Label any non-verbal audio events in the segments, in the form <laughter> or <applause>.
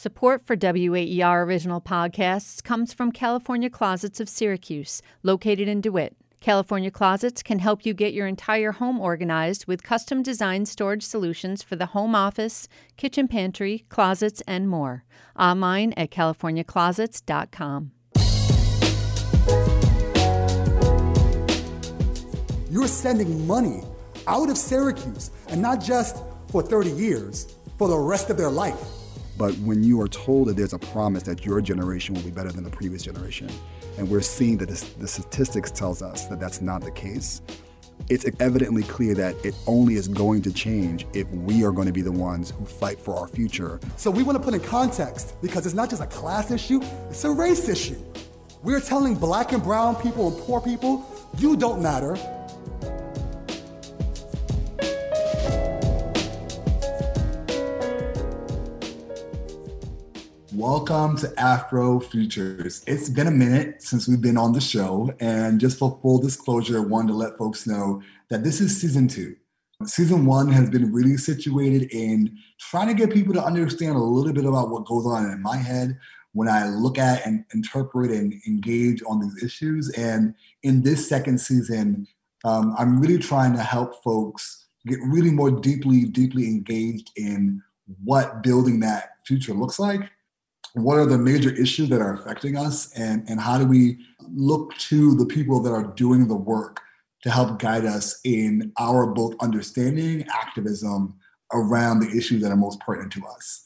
Support for WAER original podcasts comes from California Closets of Syracuse, located in DeWitt. California Closets can help you get your entire home organized with custom designed storage solutions for the home office, kitchen pantry, closets, and more. Online at californiaclosets.com. You're sending money out of Syracuse, and not just for 30 years, for the rest of their life. But when you are told that there's a promise that your generation will be better than the previous generation, and we're seeing that this, the statistics tells us that that's not the case, it's evidently clear that it only is going to change if we are going to be the ones who fight for our future. So we want to put in context because it's not just a class issue, it's a race issue. We're telling black and brown people and poor people, you don't matter. Welcome to Afro Futures. It's been a minute since we've been on the show, and just for full disclosure, I wanted to let folks know that this is season two. Season one has been really situated in trying to get people to understand a little bit about what goes on in my head when I look at and interpret and engage on these issues. And in this second season, um, I'm really trying to help folks get really more deeply, deeply engaged in what building that future looks like what are the major issues that are affecting us and, and how do we look to the people that are doing the work to help guide us in our both understanding activism around the issues that are most pertinent to us?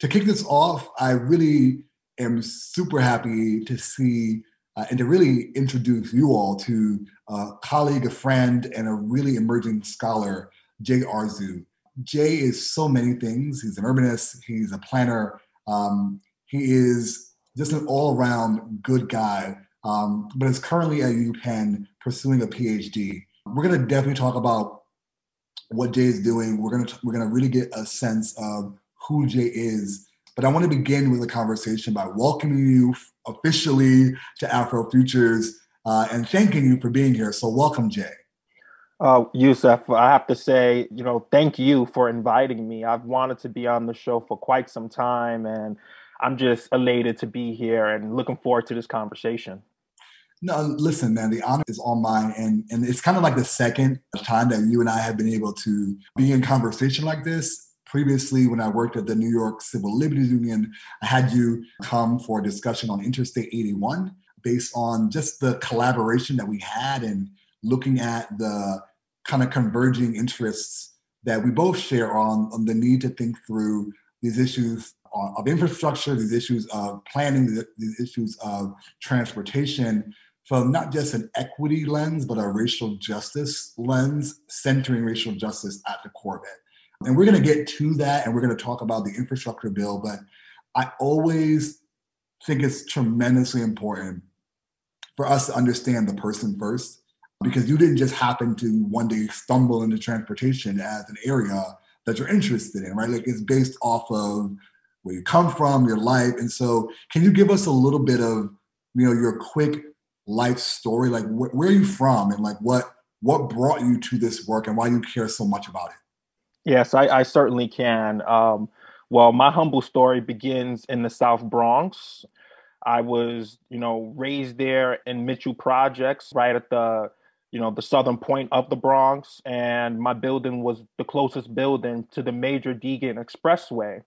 To kick this off i really am super happy to see uh, and to really introduce you all to a colleague a friend and a really emerging scholar jay arzu. Jay is so many things. He's an urbanist. He's a planner. Um, he is just an all around good guy, um, but is currently at UPenn pursuing a PhD. We're going to definitely talk about what Jay is doing. We're going to we're going to really get a sense of who Jay is. But I want to begin with a conversation by welcoming you officially to Afro Futures uh, and thanking you for being here. So welcome, Jay. Uh, Yusuf, I have to say, you know, thank you for inviting me. I've wanted to be on the show for quite some time, and I'm just elated to be here and looking forward to this conversation. No, listen, man, the honor is all mine. And, and it's kind of like the second time that you and I have been able to be in conversation like this. Previously, when I worked at the New York Civil Liberties Union, I had you come for a discussion on Interstate 81 based on just the collaboration that we had and looking at the kind of converging interests that we both share on, on the need to think through these issues of infrastructure, these issues of planning, these issues of transportation from not just an equity lens, but a racial justice lens, centering racial justice at the core of it. And we're going to get to that and we're going to talk about the infrastructure bill, but I always think it's tremendously important for us to understand the person first because you didn't just happen to one day stumble into transportation as an area that you're interested in, right? Like it's based off of where you come from, your life. And so, can you give us a little bit of, you know, your quick life story? Like, wh- where are you from, and like what what brought you to this work, and why you care so much about it? Yes, I, I certainly can. Um, well, my humble story begins in the South Bronx. I was, you know, raised there in Mitchell Projects, right at the, you know, the southern point of the Bronx, and my building was the closest building to the major Deegan Expressway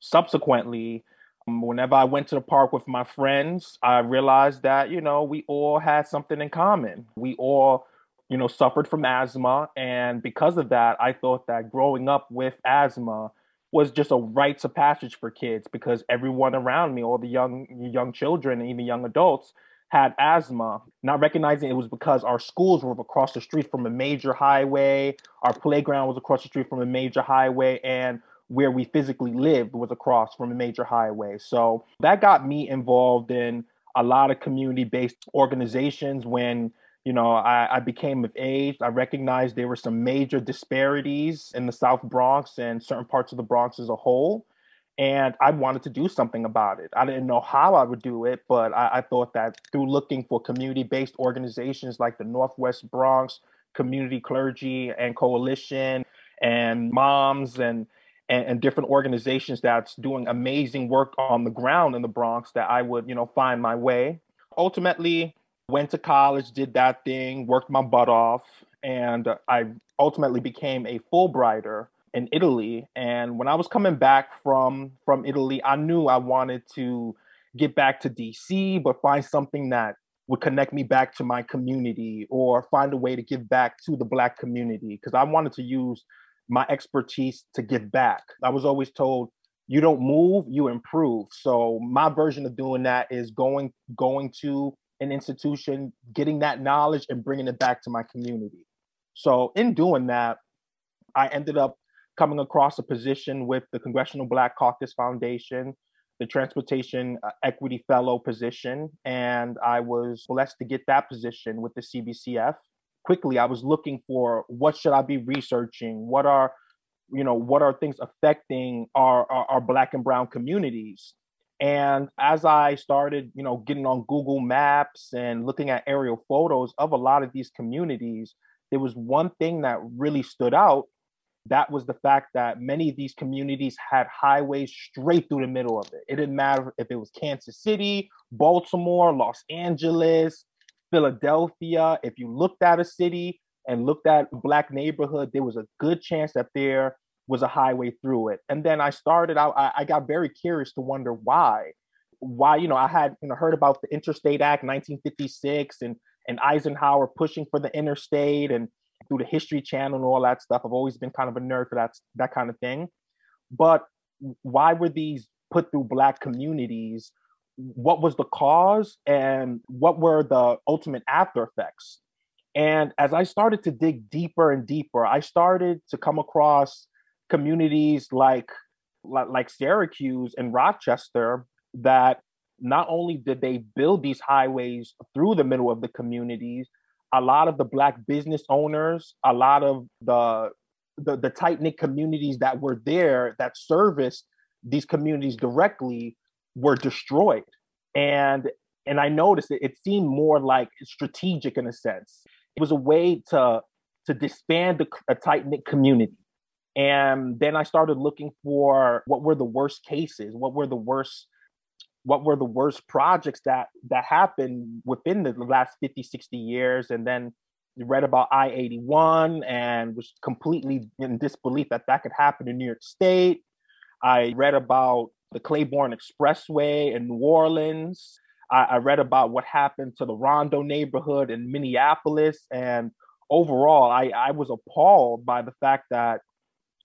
subsequently, um, whenever I went to the park with my friends, I realized that, you know, we all had something in common. We all, you know, suffered from asthma. And because of that, I thought that growing up with asthma was just a rites of passage for kids because everyone around me, all the young young children and even young adults, had asthma, not recognizing it was because our schools were across the street from a major highway, our playground was across the street from a major highway, and where we physically lived was across from a major highway. So that got me involved in a lot of community based organizations when you know I, I, became of age i recognized there were some major disparities in the south bronx and certain parts of the bronx as a whole and i wanted to do something about it i didn't know how i would do it but i, I thought that through looking for community based organizations like the northwest bronx community clergy and coalition and moms and and, and, different organizations that's doing amazing work on the ground in the Bronx that I would, you know, find my way. Ultimately, went to college, did that thing, worked my butt off, and I ultimately became a Fulbrighter in Italy. And when I was coming back from from Italy, I knew I wanted to get back to DC, but find something that would connect me back to my community or find a way to give back to the black community because I wanted to use my expertise to give back. I was always told you don't move, you improve. So my version of doing that is going going to an institution, getting that knowledge and bringing it back to my community. So in doing that, I ended up coming across a position with the Congressional Black Caucus Foundation, the Transportation uh, Equity Fellow position, and I was blessed to get that position with the CBCF. Quickly, I was looking for what should I be researching? What are you know what are things affecting our, our, our black and brown communities and as I started, you know, getting on Google Maps and looking at aerial photos of a lot of these communities, there was one thing that really stood out. That was the fact that many of these communities had highways straight through the middle of it. It didn't matter if it was Kansas City, Baltimore, Los Angeles, Philadelphia. If you looked at a city and looked at a black neighborhood, there was a good chance that there was a highway through it. And then I started out, I, I got very curious to wonder why. Why, you know, I had you know heard about the Interstate Act 1956 and and Eisenhower pushing for the interstate and through the History Channel and all that stuff. I've always been kind of a nerd for that that kind of thing. But why were these put through black communities? What was the cause and what were the ultimate after effects? And as I started to dig deeper and deeper, I started to come across communities like like Syracuse and Rochester that not only did they build these highways through the middle of the communities, a lot of the black business owners, a lot of the the, the tight knit communities that were there that serviced these communities directly were destroyed. And and I noticed it, it seemed more like strategic in a sense. It was a way to to disband a, a tight knit community and then I started looking for what were the worst cases, what were the worst what were the worst projects that that happened within the last 50 60 years and then read about i-81 and was completely in disbelief that that could happen in new york state i read about the claiborne expressway in new orleans. I, I read about what happened to the rondo neighborhood in minneapolis. And overall I, I was appalled by the fact that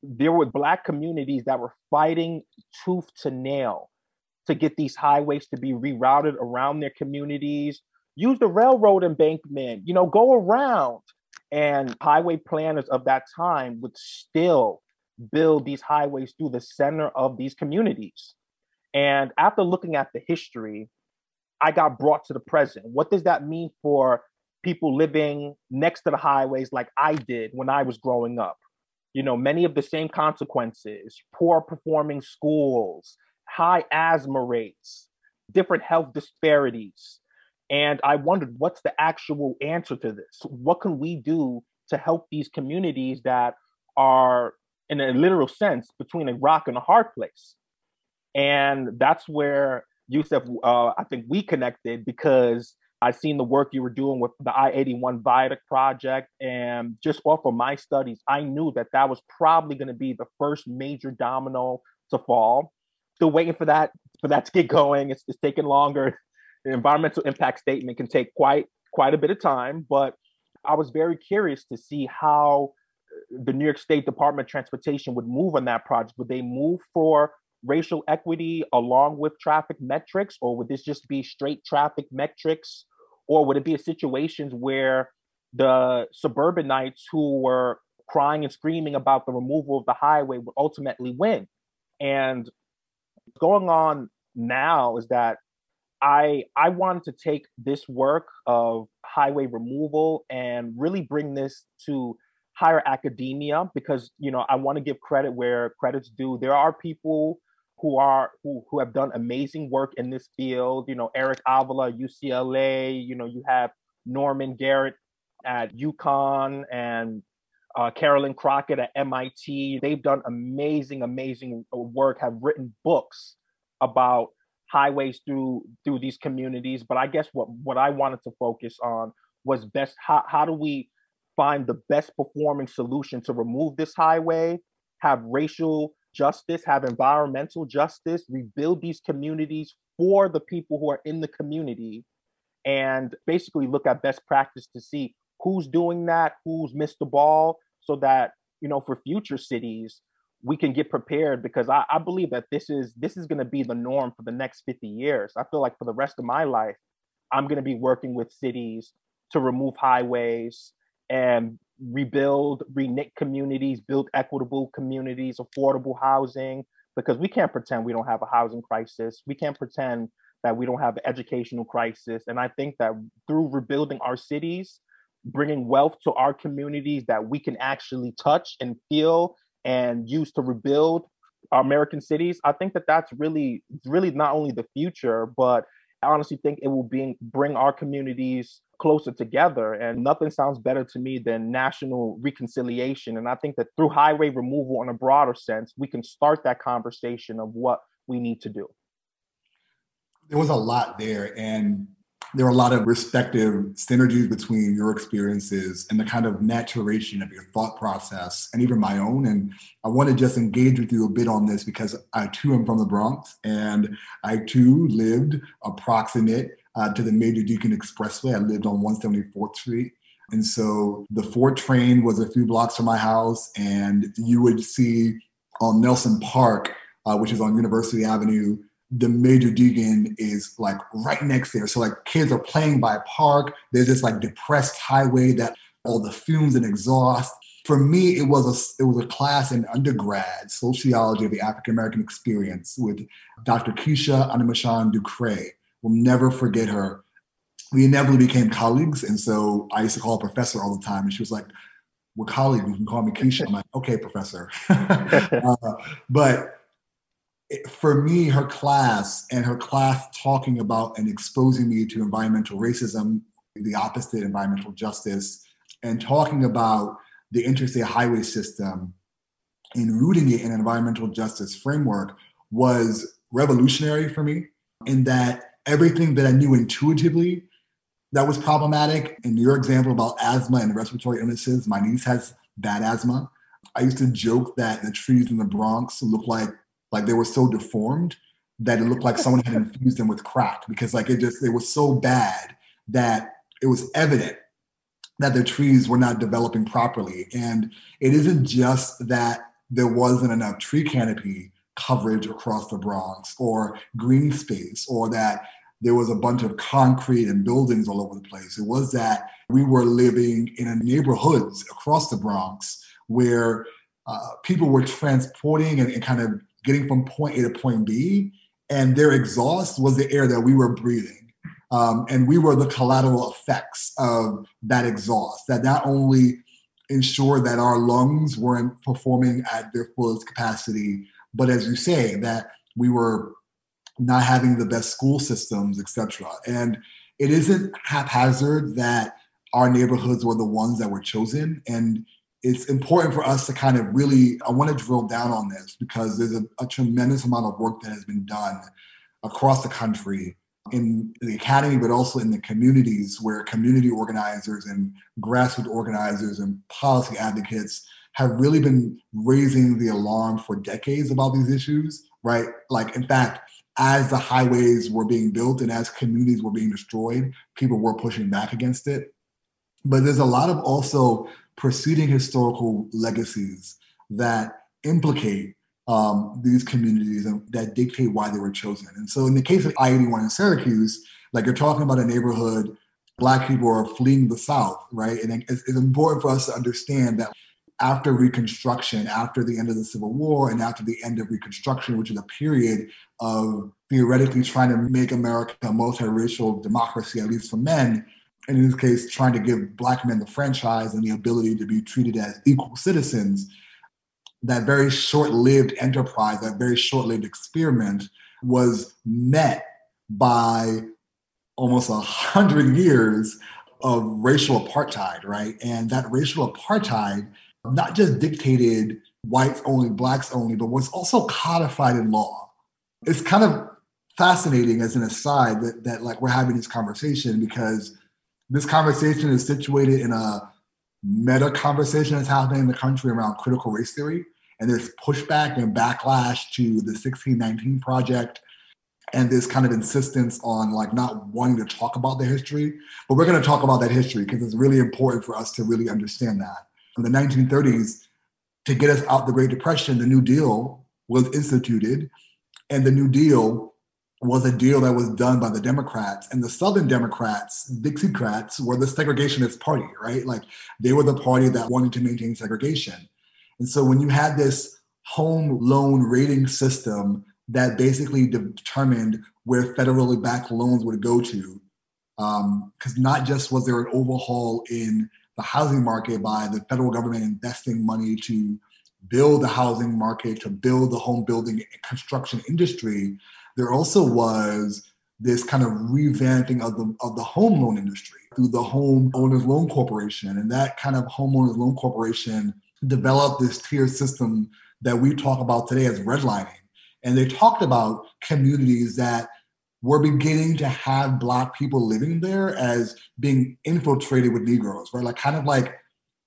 there were black communities that were fighting tooth to nail to get these highways to be rerouted around their communities. Use the railroad embankment you know go around. And highway planners of that time would still build these highways through the center of these communities and after looking at the history i got brought to the present what does that mean for people living next to the highways like i did when i was growing up you know, many of the same consequences, poor performing schools, high asthma rates, different health disparities. And I wondered, what's the actual answer to this? What can we do to help these communities that are, in a literal sense, between a rock and a hard place? And that's where Yusuf, uh, I think we connected because I've seen the work you were doing with the I 81 Viaduct project. And just off of my studies, I knew that that was probably going to be the first major domino to fall. Still waiting for that for that to get going. It's, it's taking longer. The environmental impact statement can take quite quite a bit of time, but I was very curious to see how the New York State Department of Transportation would move on that project. Would they move for racial equity along with traffic metrics, or would this just be straight traffic metrics? Or would it be a situations where the suburbanites who were crying and screaming about the removal of the highway would ultimately win? And going on now is that I I wanted to take this work of highway removal and really bring this to higher academia because you know I want to give credit where credit's due. There are people who are who who have done amazing work in this field. You know, Eric Avila, UCLA. You know, you have Norman Garrick at UConn, and uh, Karilyn Crockett at MIT. They've done amazing, amazing work, have written books about highways through through these communities. But I guess what what I wanted to focus on was best how, how do we find the best performing solution to remove this highway, have racial justice, have environmental justice, rebuild these communities for the people who are in the community, and basically look at best practice to see who's doing that, who's missed the ball, so that you know for future cities we can get prepared because I, I believe that this is this is going to be the norm for the next 50 years. I feel like for the rest of my life, I'm going to be working with cities to remove highways and rebuild, reknit communities, build equitable communities, affordable housing, because we can't pretend we don't have a housing crisis. We can't pretend that we don't have an educational crisis. And I think that through rebuilding our cities, bringing wealth to our communities that we can actually touch and feel and use to rebuild our American cities, I think that that's really, really not only the future, but I honestly think it will be, bring our communities closer together. And nothing sounds better to me than national reconciliation. And I think that through highway removal in a broader sense, we can start that conversation of what we need to do. There was a lot there. And there are a lot of respective synergies between your experiences and the kind of maturation of your thought process and even my own. And I want to just engage with you a bit on this because I too am from the Bronx and I too lived approximate uh, to the Major Deegan Expressway. I lived on 174th Street. And so the Fort train was a few blocks from my house, and you would see on Nelson Park, uh, which is on University Avenue, the Major Deegan is like right next there. So like kids are playing by a park. There's this like depressed highway that all the fumes and exhaust. For me, it was a it was a class in undergrad sociology of the African American experience with Dr. Keisha Animashaun Ducre. We'll never forget her. We inevitably became colleagues, and so I used to call her professor all the time. And she was like, "We're colleagues. You can call me Keisha." I'm like, "Okay, professor." <laughs> uh, but for me, her class and her class talking about and exposing me to environmental racism, the opposite, environmental justice, and talking about the interstate highway system and rooting it in an environmental justice framework was revolutionary for me in that everything that I knew intuitively that was problematic. In your example about asthma and respiratory illnesses, my niece has bad asthma. I used to joke that the trees in the Bronx look like like they were so deformed that it looked like someone had infused them with crack because like it just it was so bad that it was evident that the trees were not developing properly. And it isn't just that there wasn't enough tree canopy coverage across the Bronx or green space or that there was a bunch of concrete and buildings all over the place. It was that we were living in neighborhoods across the Bronx where uh, people were transporting and, and kind of getting from point A to point B, and their exhaust was the air that we were breathing. Um, and we were the collateral effects of that exhaust that not only ensured that our lungs weren't performing at their fullest capacity, but as you say, that we were not having the best school systems, etc. And it isn't haphazard that our neighborhoods were the ones that were chosen. And it's important for us to kind of really, I want to drill down on this because there's a, a tremendous amount of work that has been done across the country in the academy, but also in the communities where community organizers and grassroots organizers and policy advocates have really been raising the alarm for decades about these issues, right? Like, in fact, as the highways were being built and as communities were being destroyed, people were pushing back against it. But there's a lot of also preceding historical legacies that implicate um, these communities and that dictate why they were chosen. And so, in the case of I 81 in Syracuse, like you're talking about a neighborhood, Black people are fleeing the South, right? And it's, it's important for us to understand that after Reconstruction, after the end of the Civil War, and after the end of Reconstruction, which is a period of theoretically trying to make America a multiracial democracy, at least for men, and in this case, trying to give Black men the franchise and the ability to be treated as equal citizens, that very short lived enterprise, that very short lived experiment was met by almost a hundred years of racial apartheid, right? And that racial apartheid not just dictated whites only, blacks only, but was also codified in law. It's kind of fascinating as an aside that, that like we're having this conversation because this conversation is situated in a meta conversation that's happening in the country around critical race theory. And there's pushback and backlash to the 1619 project and this kind of insistence on like not wanting to talk about the history. But we're going to talk about that history because it's really important for us to really understand that. In the 1930s, to get us out the Great Depression, the New Deal was instituted. And the New Deal was a deal that was done by the Democrats and the Southern Democrats, Dixiecrats, were the segregationist party, right? Like they were the party that wanted to maintain segregation. And so when you had this home loan rating system that basically determined where federally backed loans would go to, because um, not just was there an overhaul in the housing market by the federal government investing money to build the housing market, to build the home building and construction industry, there also was this kind of revamping of the of the home loan industry through the Home Owners Loan Corporation, and that kind of homeowners loan corporation developed this tier system that we talk about today as redlining. And they talked about communities that were beginning to have black people living there as being infiltrated with Negroes, right? Like kind of like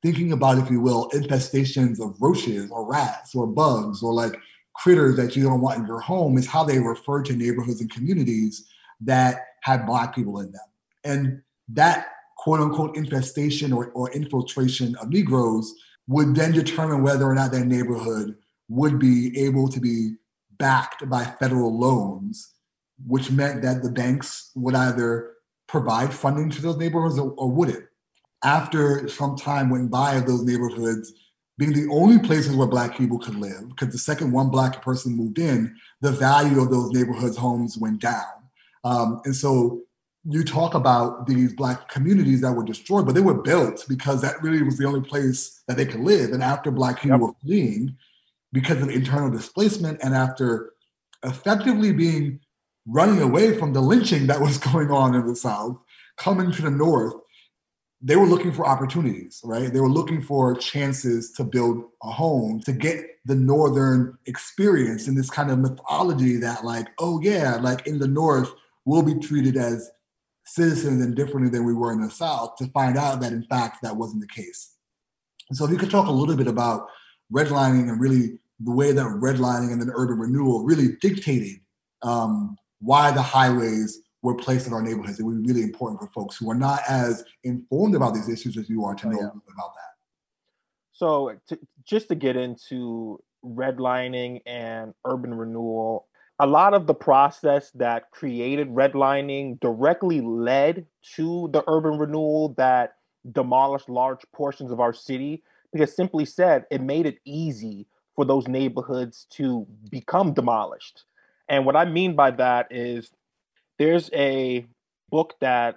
thinking about, if you will, infestations of roaches or rats or bugs or like critters that you don't want in your home is how they refer to neighborhoods and communities that have black people in them. And that quote unquote infestation or, or infiltration of Negroes would then determine whether or not that neighborhood would be able to be backed by federal loans, which meant that the banks would either provide funding to those neighborhoods or, or wouldn't. After some time went by of those neighborhoods being the only places where black people could live, because the second one black person moved in, the value of those neighborhoods homes went down. Um, and so you talk about these black communities that were destroyed, but they were built because that really was the only place that they could live. And after black people yep. were fleeing because of internal displacement and after effectively being running away from the lynching that was <laughs> going on in the South, coming to the North, they were looking for opportunities, right? They were looking for chances to build a home, to get the Northern experience in this kind of mythology that, like, oh, yeah, like in the North, we'll be treated as citizens and differently than we were in the South, to find out that, in fact, that wasn't the case. And so, if you could talk a little bit about redlining and really the way that redlining and then urban renewal really dictated um, why the highways were placed in our neighborhoods. It would be really important for folks who are not as informed about these issues as you are to oh, know yeah. about that. So, to, just to get into redlining and urban renewal, a lot of the process that created redlining directly led to the urban renewal that demolished large portions of our city because simply said it made it easy for those neighborhoods to become demolished. And what I mean by that is there's a book that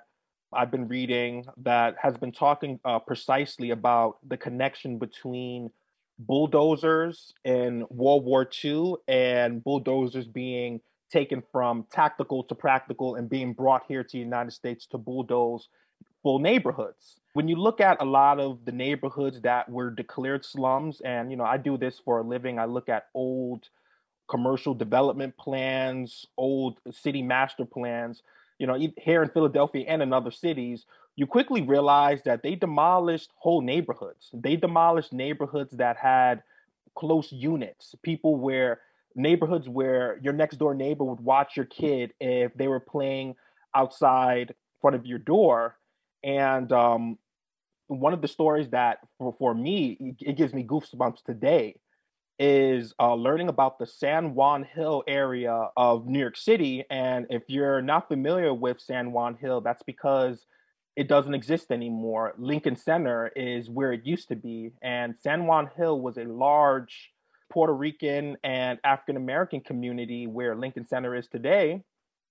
I've been reading that has been talking uh, precisely about the connection between bulldozers in World War II and bulldozers being taken from tactical to practical and being brought here to the United States to bulldoze full neighborhoods. When you look at a lot of the neighborhoods that were declared slums, and you know, I do this for a living, I look at old commercial development plans, old city master plans, you know, here in Philadelphia and in other cities, you quickly realize that they demolished whole neighborhoods. They demolished neighborhoods that had close units, people where neighborhoods where your next door neighbor would watch your kid if they were playing outside front of your door. And um, one of the stories that for, for me, it gives me goosebumps today is uh, learning about the San Juan Hill area of New York City. And if you're not familiar with San Juan Hill, that's because it doesn't exist anymore. Lincoln Center is where it used to be. And San Juan Hill was a large Puerto Rican and African American community where Lincoln Center is today.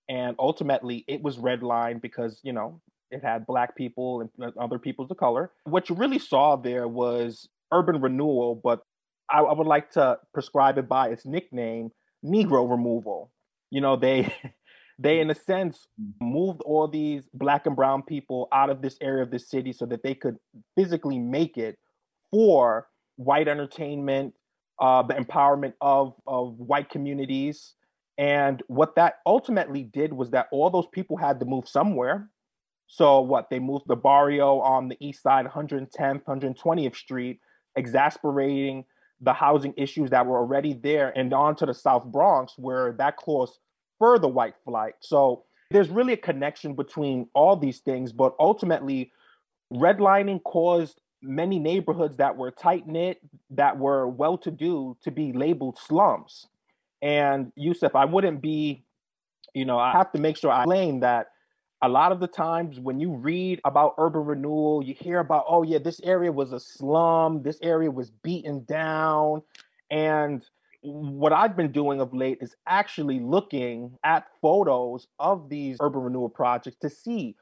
And ultimately, it was redlined because, you know, it had Black people and other peoples of color. What you really saw there was urban renewal, but I, I would like to prescribe it by its nickname, Negro removal. You know, they <laughs> they in a sense moved all these black and brown people out of this area of the city so that they could physically make it for white entertainment, uh, the empowerment of, of white communities. And what that ultimately did was that all those people had to move somewhere. So what they moved the barrio on the east side, 110th, 120th Street, exasperating the housing issues that were already there, and on to the South Bronx, where that caused further white flight. So there's really a connection between all these things, but ultimately, redlining caused many neighborhoods that were tight knit, that were well to do, to be labeled slums. And Yusuf, I wouldn't be, you know, I have to make sure I claim that a lot of the times when you read about urban renewal, you hear about, oh, yeah, this area was a slum, this area was beaten down. And what I've been doing of late is actually looking at photos of these urban renewal projects to see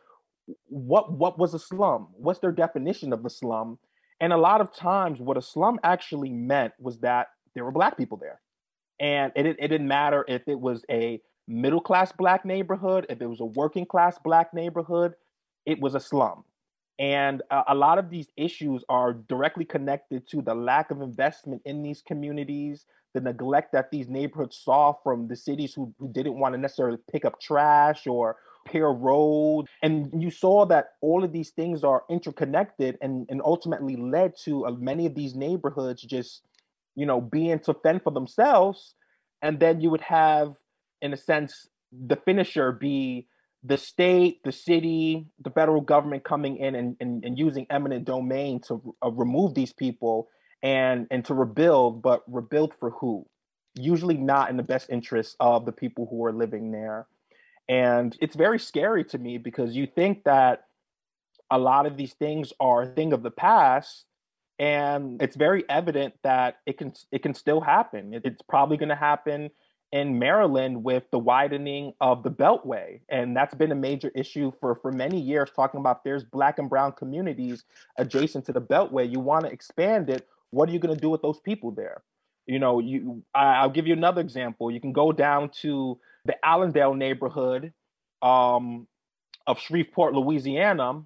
what what was a slum, what's their definition of a slum, and a lot of times what a slum actually meant was that there were black people there, and it it didn't matter if it was a middle class black neighborhood, if it was a working class black neighborhood, it was a slum. And a, lot of these issues are directly connected to the lack of investment in these communities, the neglect that these neighborhoods saw from the cities who, who didn't want to necessarily pick up trash or repair road. And you saw that all of these things are interconnected and, and ultimately led to uh, many of these neighborhoods just, you know, being to fend for themselves. And then you would have, in a sense, the finisher be the state, the city, the federal government coming in and, and, and using eminent domain to uh, remove these people and and to rebuild, but rebuild for who? Usually not in the best interest of the people who are living there. And it's very scary to me because you think that a lot of these things are a thing of the past and it's very evident that it can it can still happen. It's probably going to happen in Maryland with the widening of the Beltway, and that's been a major issue for for many years. Talking about there's black and brown communities adjacent to the Beltway. You want to expand it. What are you going to do with those people there? You know, you I'll give you another example. You can go down to the Allendale neighborhood um, of Shreveport, Louisiana.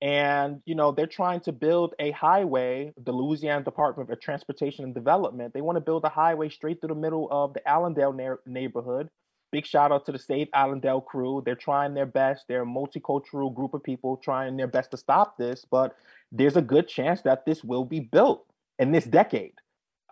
And, you know, they're trying to build a highway, the Louisiana Department of Transportation and Development. They want to build a highway straight through the middle of the Allendale na- neighborhood. Big shout out to the Save Allendale crew. They're trying their best. They're a multicultural group of people trying their best to stop this, but there's a good chance that this will be built in this decade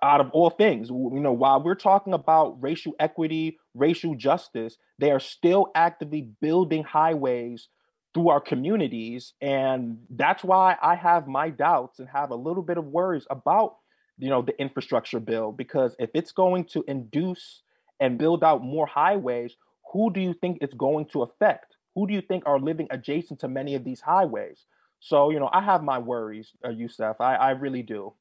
out of all things. You know, while we're talking about racial equity, racial justice, they are still actively building highways through our communities. And that's why I have my doubts and have a little bit of worries about, you know, the infrastructure bill, because if it's going to induce and build out more highways, who do you think it's going to affect? Who do you think are living adjacent to many of these highways? So, you know, I have my worries, uh, Yusuf. I, I really do.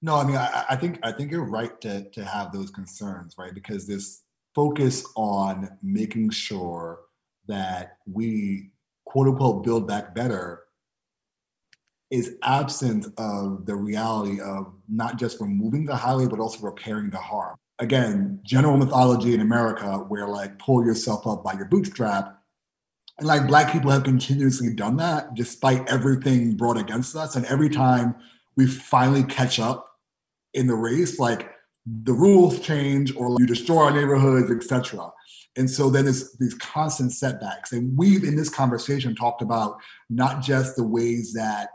No, I mean, I, I, think I think you're right to to have those concerns, right? Because this focus on making sure that we quote unquote build back better is absent of the reality of not just removing the highway but also repairing the harm. Again, general mythology in America where like pull yourself up by your bootstrap. And like black people have continuously done that despite everything brought against us. And every time we finally catch up in the race, like the rules change or you destroy our neighborhoods, etc. And so then there's these constant setbacks. And we've in this conversation talked about not just the ways that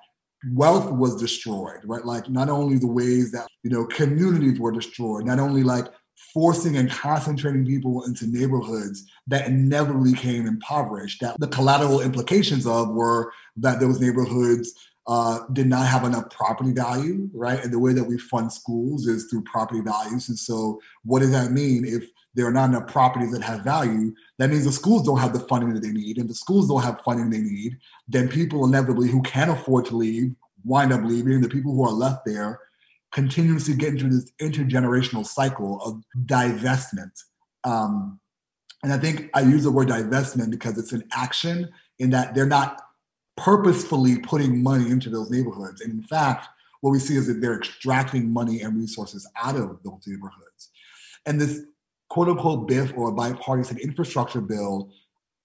wealth was destroyed, right? Like not only the ways that, you know, communities were destroyed, not only like forcing and concentrating people into neighborhoods that inevitably became impoverished, that the collateral implications of were that those neighborhoods uh, did not have enough property value, right? And the way that we fund schools is through property values. And so, what does that mean? If there are not enough properties that have value, that means the schools don't have the funding that they need. And the schools don't have funding they need, then people inevitably who can afford to leave wind up leaving. The people who are left there continuously get into this intergenerational cycle of divestment. Um, and I think I use the word divestment because it's an action in that they're not purposefully putting money into those neighborhoods. And in fact, what we see is that they're extracting money and resources out of those neighborhoods. And this quote unquote BIF or bipartisan infrastructure bill,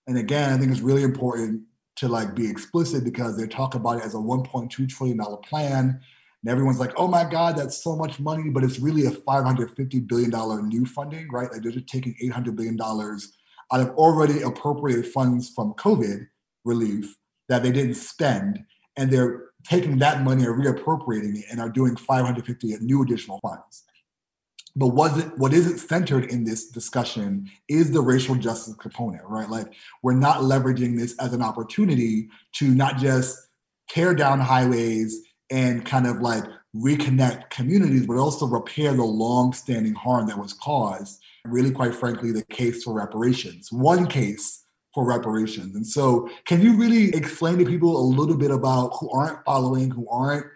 and again, I think it's really important to like be explicit because they talk about it as a $1.2 trillion plan. And everyone's like, oh my God, that's so much money, but it's really a $550 billion new funding, right? Like they're just taking $800 billion out of already appropriated funds from COVID relief that they didn't spend. And they're taking that money and reappropriating it and are doing 550 new additional funds. But was it what isn't centered in this discussion is the racial justice component, right? Like we're not leveraging this as an opportunity to not just tear down highways and kind of like reconnect communities, but also repair the long-standing harm that was caused. Really, quite frankly, the case for reparations. One case for reparations. And so, can you really explain to people a little bit about who aren't following, who aren't,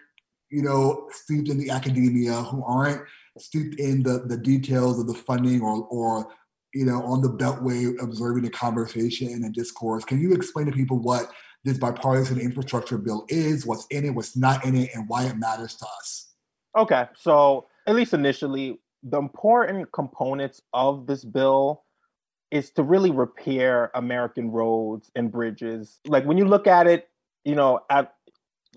you know, steeped in the academia, who aren't steeped in the, the details of the funding or, or you know, on the beltway observing the conversation and discourse. Can you explain to people what this bipartisan infrastructure bill is, what's in it, what's not in it, and why it matters to us? Okay, so at least initially, the important components of this bill is to really repair American roads and bridges. Like when you look at it, you know, at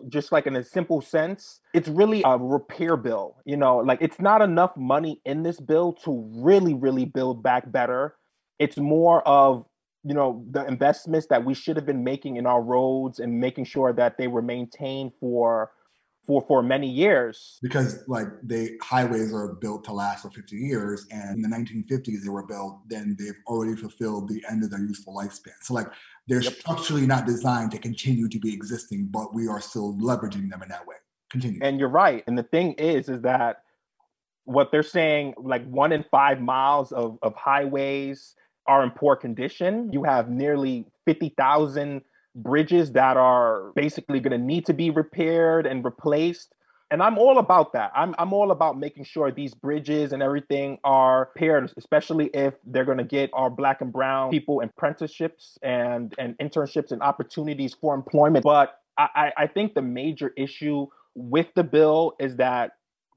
just like in a simple sense, it's really a repair bill. You know, like it's not enough money in this bill to really, really build back better. It's more of, you know, the investments that we should have been making in our roads and making sure that they were maintained for for for many years. Because like they highways are built to last for 50 years and in the 1950s they were built then they've already fulfilled the end of their useful lifespan. So like they're yep. structurally not designed to continue to be existing but we are still leveraging them in that way. Continue. And you're right and the thing is is that what they're saying like one in five miles of, of highways are in poor condition. You have nearly 50000 bridges that are basically going to need to be repaired and replaced. And I'm all about that. I'm, I'm all about making sure these bridges and everything are repaired, especially if they're going to get our black and brown people apprenticeships and, and internships and opportunities for employment. But I, I think the major issue with the bill is that,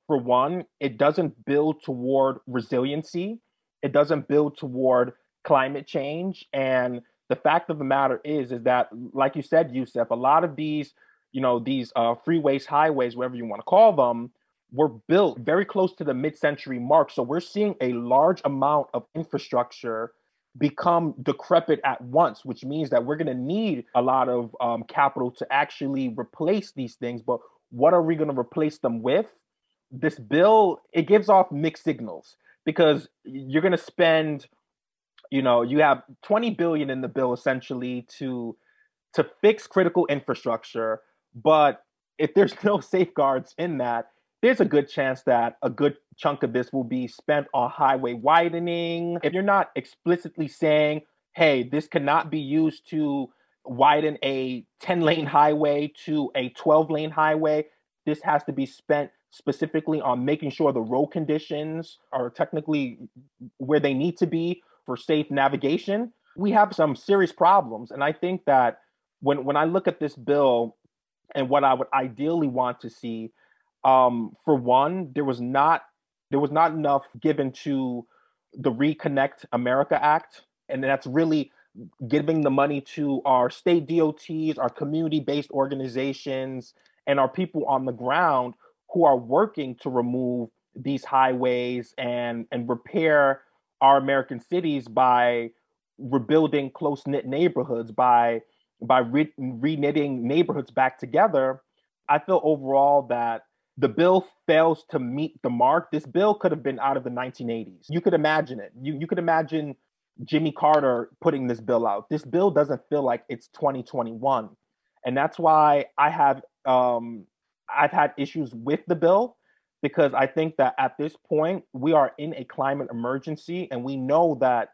for one, it doesn't build toward resiliency, it doesn't build toward climate change. And the fact of the matter is is that like you said yusuf a lot of these you know these uh, freeways highways whatever you want to call them were built very close to the mid-century mark. So we're seeing a large amount of infrastructure become decrepit at once which means that we're going to need a lot of um, capital to actually replace these things. But what are we going to replace them with? This bill it gives off mixed signals because you're going to spend you know you have 20 billion in the bill essentially to to fix critical infrastructure but if there's <laughs> no safeguards in that there's a good chance that a good chunk of this will be spent on highway widening. If you're not explicitly saying hey this cannot be used to widen a 10 lane highway to a 12 lane highway this has to be spent specifically on making sure the road conditions are technically where they need to be for safe navigation, we have some serious problems. And I think that when when I look at this bill and what I would ideally want to see, um, for one, there was not there was not enough given to the Reconnect America Act, and that's really giving the money to our state DOTs, our community-based organizations, and our people on the ground who are working to remove these highways and and repair our American cities by rebuilding close knit neighborhoods, by by re- reknitting neighborhoods back together. I feel overall that the bill fails to meet the mark. This bill could have been out of the 1980s. You could imagine it. You you could imagine Jimmy Carter putting this bill out. This bill doesn't feel like it's 2021, and that's why I have um, I've had issues with the bill because I think that at this point we are in a climate emergency, and we know that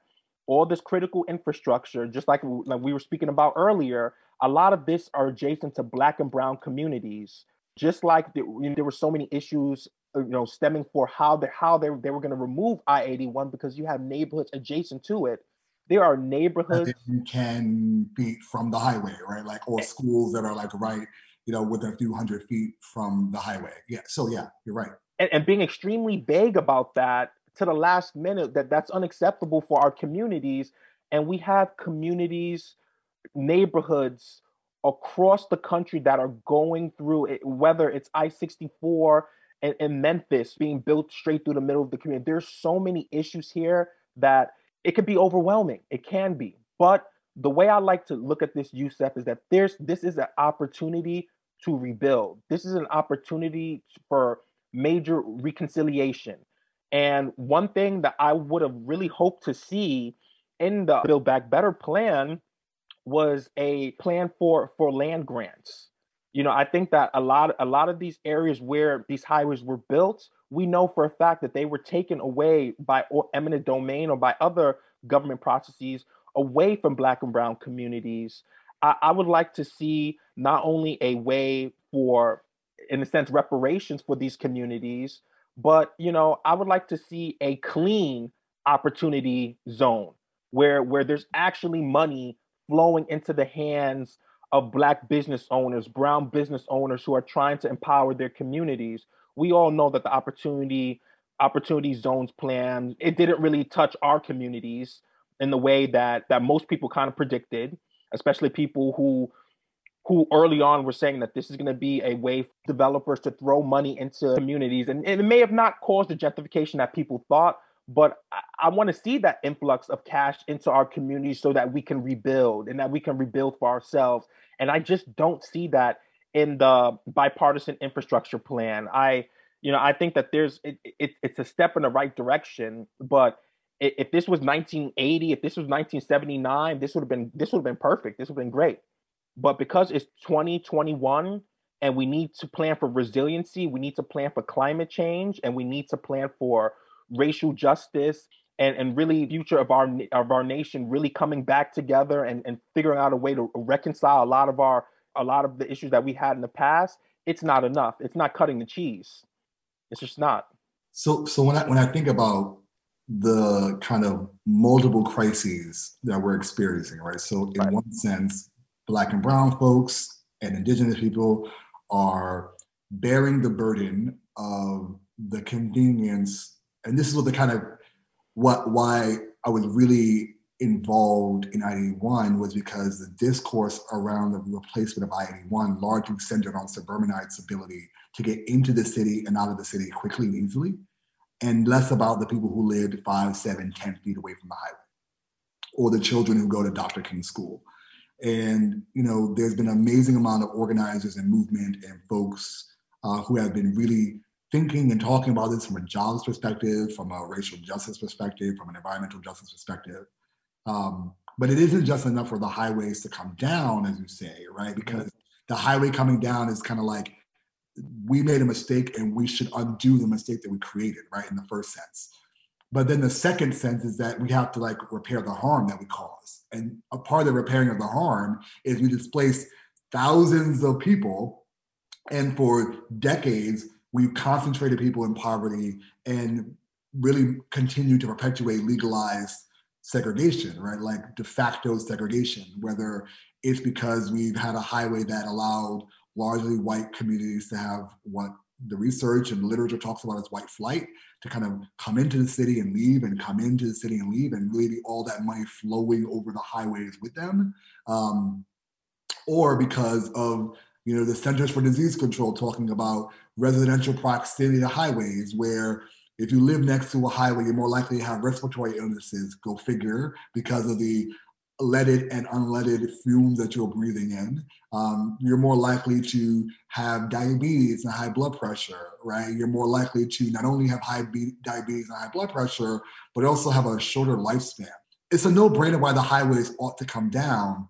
all this critical infrastructure, just like, like we were speaking about earlier, a lot of this are adjacent to Black and Brown communities. Just like the, you know, there were so many issues, you know, stemming for how they how they they were going to remove I eighty one because you have neighborhoods adjacent to it. There are neighborhoods you can be from the highway, right? Like or eh schools that are like right you know, within a few hundred feet from the highway. Yeah. So yeah, you're right. And, and being extremely vague about that to the last minute that that's unacceptable for our communities. And we have communities, neighborhoods across the country that are going through it, whether it's I 64 and, and Memphis being built straight through the middle of the community. There's so many issues here that it could be overwhelming. It can be. But the way I like to look at this, Yusuf, is that there's this is an opportunity to rebuild. This is an opportunity for major reconciliation. And one thing that I would have really hoped to see in the Build Back Better plan was a plan for for land grants. You know, I think that a lot a lot of these areas where these highways were built, we know for a fact that they were taken away by eminent domain or by other government processes away from black and brown communities. I, I would like to see not only a way for in a sense reparations for these communities, but you know, I would like to see a clean opportunity zone where where there's actually money flowing into the hands of black business owners, brown business owners who are trying to empower their communities. We all know that the opportunity opportunity zones plan it didn't really touch our communities in the way that that most people kind of predicted, especially people who who early on were saying that this is going to be a way for developers to throw money into communities and, and it may have not caused the gentrification that people thought but I, I want to see that influx of cash into our communities so that we can rebuild and that we can rebuild for ourselves. And I just don't see that in the bipartisan infrastructure plan. I, you know, I think that there's it, it, it's a step in the right direction, but if this was 1980, if this was 1979, this would have been this would have been perfect. This would have been great. But because it's 2021 and we need to plan for resiliency, we need to plan for climate change, and we need to plan for racial justice and, and really future of our of our nation really coming back together and, and figuring out a way to reconcile a lot of our a lot of the issues that we had in the past it's not enough it's not cutting the cheese it's just not so so when i when i think about the kind of multiple crises that we're experiencing right so in right. one sense black and brown folks and indigenous people are bearing the burden of the convenience and this is what the kind of what why I was really involved in I-81 was because the discourse around the replacement of I-81 largely centered on suburbanites' ability to get into the city and out of the city quickly and easily, and less about the people who lived five, seven, ten feet away from the highway, or the children who go to Dr. King School. And you know, there's been an amazing amount of organizers and movement and folks uh, who have been really thinking and talking about this from a jobs perspective, from a racial justice perspective, from an environmental justice perspective. Um, but it isn't just enough for the highways to come down, as you say, right? Because the highway coming down is kind of like we made a mistake and we should undo the mistake that we created, right? In the first sense. But then the second sense is that we have to like repair the harm that we cause. And a part of the repairing of the harm is we displace thousands of people. And for decades, we've concentrated people in poverty and really continue to perpetuate legalized segregation, right? Like de facto segregation, whether it's because we've had a highway that allowed largely white communities to have what the research and literature talks about as white flight to kind of come into the city and leave and come into the city and leave and really all that money flowing over the highways with them. Um, or because of you know, the Centers for Disease Control talking about residential proximity to highways, where if you live next to a highway, you're more likely to have respiratory illnesses, go figure, because of the leaded and unleaded fumes that you're breathing in. Um, you're more likely to have diabetes and high blood pressure, right? You're more likely to not only have high be- diabetes and high blood pressure, but also have a shorter lifespan. It's a no brainer why the highways ought to come down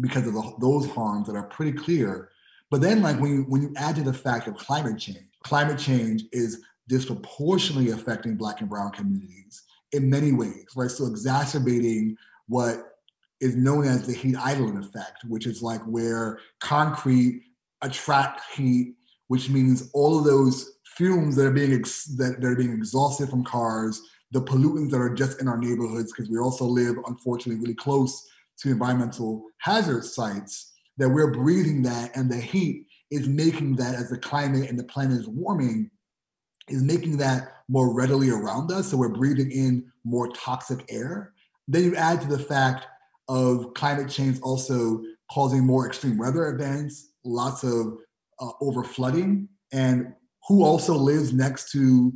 because of the, those harms that are pretty clear. But then, like when you when you add to the fact of climate change, climate change is disproportionately affecting Black and Brown communities in many ways, right? So exacerbating what is known as the heat island effect, which is like where concrete attract heat, which means all of those fumes that are being ex- that, that are being exhausted from cars, the pollutants that are just in our neighborhoods, because we also live unfortunately really close to environmental hazard sites, that we're breathing that and the heat is making that as the climate and the planet is warming, is making that more readily around us. So we're breathing in more toxic air. Then you add to the fact of climate change also causing more extreme weather events, lots of uh, over flooding, and who also lives next to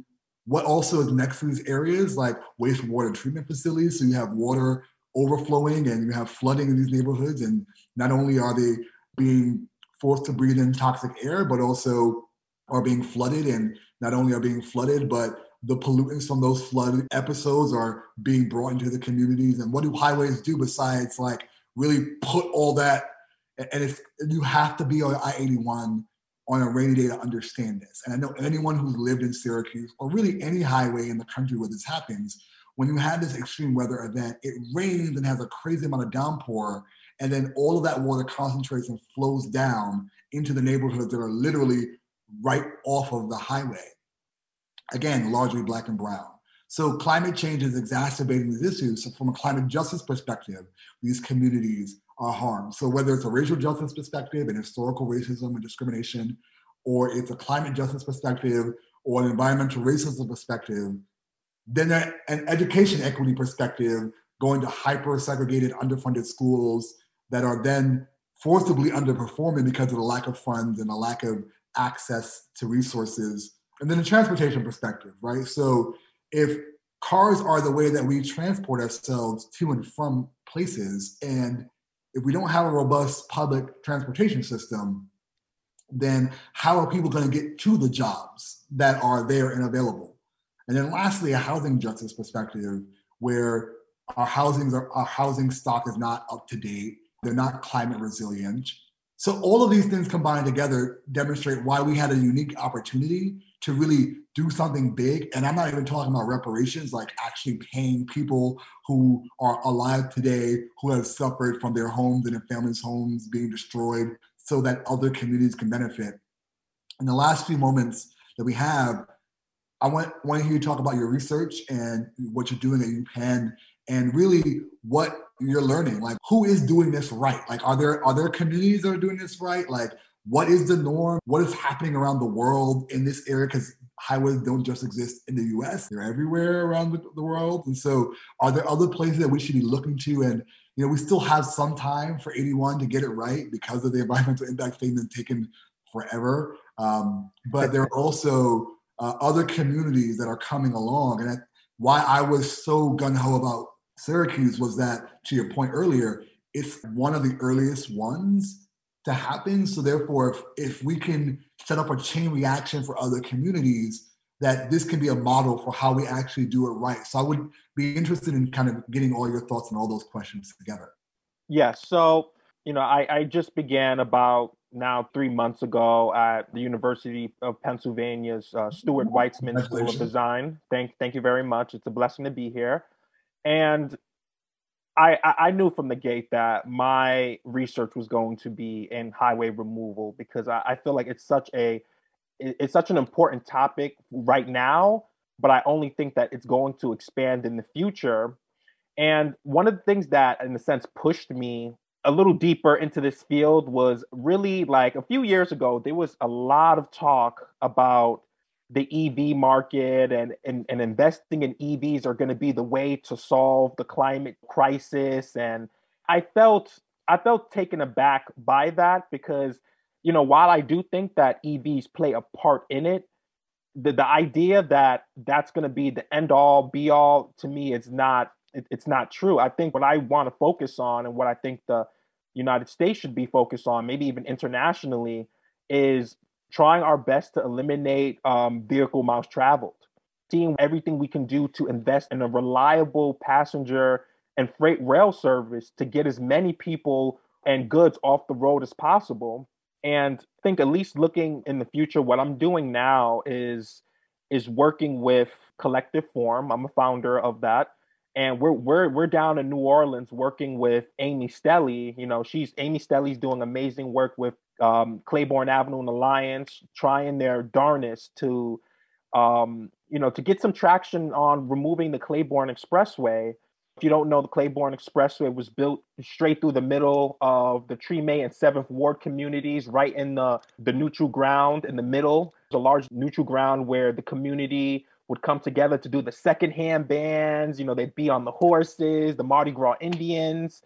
what also is next to these areas like wastewater treatment facilities. So you have water overflowing and you have flooding in these neighborhoods. And not only are they being forced to breathe in toxic air, but also are being flooded. And not only are being flooded, but the pollutants from those flood episodes are being brought into the communities. And what do highways do besides like really put all that? And it's you have to be on I eighty one on a rainy day to understand this. And I know anyone who's lived in Syracuse or really any highway in the country where this happens, when you have this extreme weather event, it rains and has a crazy amount of downpour, and then all of that water concentrates and flows down into the neighborhoods that are literally right off of the highway. Again, largely black and brown. So climate change is exacerbating these issues. So from a climate justice perspective, these communities are harmed. So whether it's a racial justice perspective and historical racism and discrimination, or it's a climate justice perspective or an environmental racism perspective, then an education equity perspective going to hyper segregated underfunded schools that are then forcibly underperforming because of the lack of funds and the lack of access to resources and then a transportation perspective right so if cars are the way that we transport ourselves to and from places and if we don't have a robust public transportation system, then how are people going to get to the jobs that are there and available? And then lastly, a housing justice perspective where our housing our housing stock is not up to date, they're not climate resilient. So all of these things combined together demonstrate why we had a unique opportunity to really do something big. And I'm not even talking about reparations, like actually paying people who are alive today who have suffered from their homes and their families' homes being destroyed so that other communities can benefit. In the last few moments that we have, I want, want to hear you talk about your research and what you're doing at UPenn and really what you're learning. Like who is doing this right? Like are there are there communities that are doing this right? Like what is the norm? What is happening around the world in this area? Because highways don't just exist in the US, they're everywhere around the, world. And so, are there other places that we should be looking to? And, you know, we still have some time for 81 to get it right because of the <laughs> environmental impact statement taken forever. Um, but there are also uh, other communities that are coming along. And that, why I was so gun ho about Syracuse was that, to your point earlier, it's one of the earliest ones to happen. So therefore, if, if we can set up a chain reaction for other communities, that this can be a model for how we actually do it right. So I would be interested in kind of getting all your thoughts on all those questions together. Yeah. So, you know, I, I just began about now three months ago at the University of Pennsylvania's uh, Stuart Weitzman School of Design. Thank, thank you very much. It's a blessing to be here. And I, I knew from the gate that my research was going to be in highway removal because I, I feel like it's such a it's such an important topic right now, but I only think that it's going to expand in the future. And one of the things that, in a sense, pushed me a little deeper into this field was really like a few years ago, there was a lot of talk about the EV market and, and, and investing in EVs are going to be the way to solve the climate crisis. And I felt I felt taken aback by that because, you know, while I do think that EVs play a part in it, the, the idea that that's going to be the end all be all to me is not it, it's not true. I think what I want to focus on and what I think the United States should be focused on, maybe even internationally, is trying our best to eliminate um, vehicle miles traveled, seeing everything we can do to invest in a reliable passenger and freight rail service to get as many people and goods off the road as possible. And I think at least looking in the future, what I'm doing now is is working with Collective Form. I'm a founder of that. And we're we're we're down in New Orleans working with Amy Stelly. You know, she's Amy Stelly's doing amazing work with um, Claiborne Avenue and Alliance trying their darnest to, um, you know, to get some traction on removing the Claiborne Expressway. If you don't know, the Claiborne Expressway was built straight through the middle of the Treme and Seventh Ward communities, right in the the neutral ground in the middle. There's a large neutral ground where the community would come together to do the secondhand bands. You know, they'd be on the horses, the Mardi Gras Indians,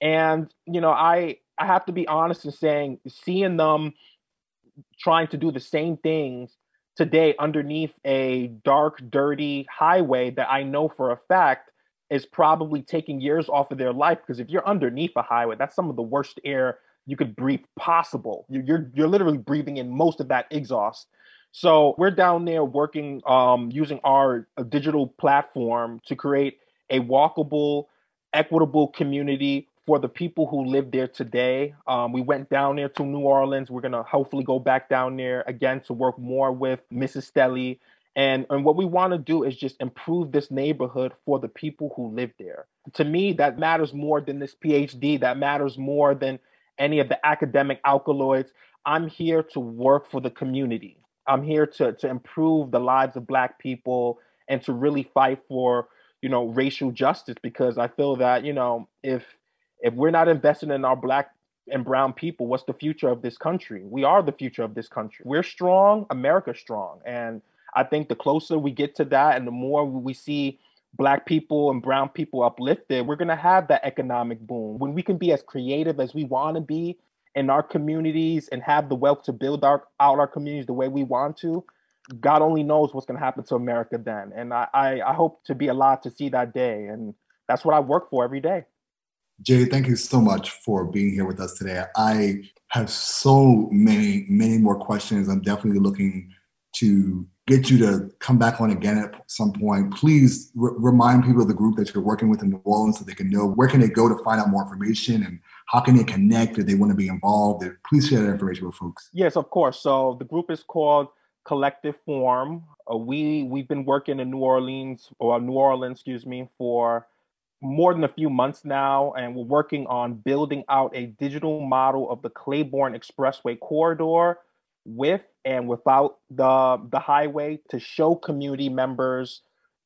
and you know, I I have to be honest in saying, seeing them trying to do the same things today underneath a dark, dirty highway that I know for a fact is probably taking years off of their life. Because if you're underneath a highway, that's some of the worst air you could breathe possible. You're you're, you're literally breathing in most of that exhaust. So we're down there working um, using our uh, digital platform to create a walkable, equitable community for the people who live there today. Um, we went down there to New Orleans. We're gonna hopefully go back down there again to work more with Mrs. Stelly. And, and what we want to do is just improve this neighborhood for the people who live there. To me, that matters more than this PhD. That matters more than any of the academic accolades. I'm here to work for the community. I'm here to, to improve the lives of Black people and to really fight for, you know, racial justice because I feel that, you know, if if we're not investing in our black and brown people, what's the future of this country? We are the future of this country. We're strong, America's strong. And I think the closer we get to that and the more we see black people and brown people uplifted, we're going to have that economic boom. When we can be as creative as we want to be in our communities and have the wealth to build our, out our communities the way we want to, God only knows what's going to happen to America then. And I, I, I hope to be alive to see that day. And that's what I work for every day. Jay, thank you so much for being here with us today. I have so many, many more questions. I'm definitely looking to get you to come back on again at some point. Please r- remind people of the group that you're working with in New Orleans so they can know where can they go to find out more information and how can they connect if they want to be involved. Please share that information with folks. Yes, of course. So the group is called Collective Form. Uh, we we've been working in New Orleans or New Orleans, excuse me, for more than a few months now, and we're working on building out a digital model of the Claiborne Expressway corridor with and without the the highway to show community members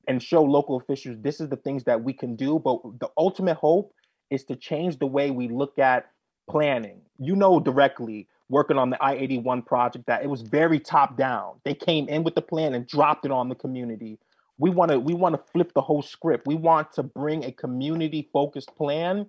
and show local officials this is the things that we can do. But the ultimate hope is to change the way we look at planning. You know directly working on the I-81 project that it was very top down. They came in with the plan and dropped it on the community we want to we want to flip the whole script. We want to bring a community focused plan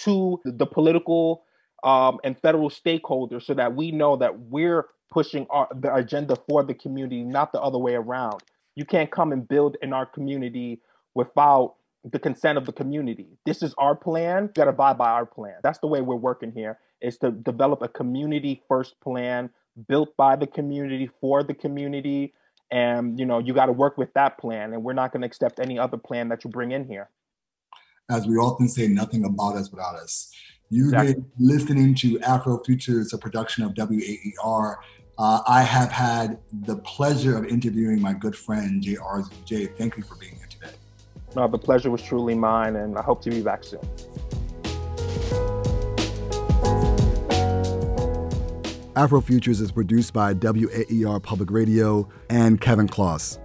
to the political um, and federal stakeholders so that we know that we're pushing our, the agenda for the community, not the other way around. You can't come and build in our community without the consent of the community. This is our plan. You got to abide by our plan. That's the way we're working here. Is to develop a community first plan built by the community for the community and you know you got to work with that plan and we're not going to accept any other plan that you bring in here as we often say nothing about us without us you've exactly. been listening to afro futures a production of waer uh, i have had the pleasure of interviewing my good friend jay arzu jay thank you for being here today. No, the pleasure was truly mine and i hope to be back soon. Afrofutures is produced by WAER Public Radio and Kevin Kloss.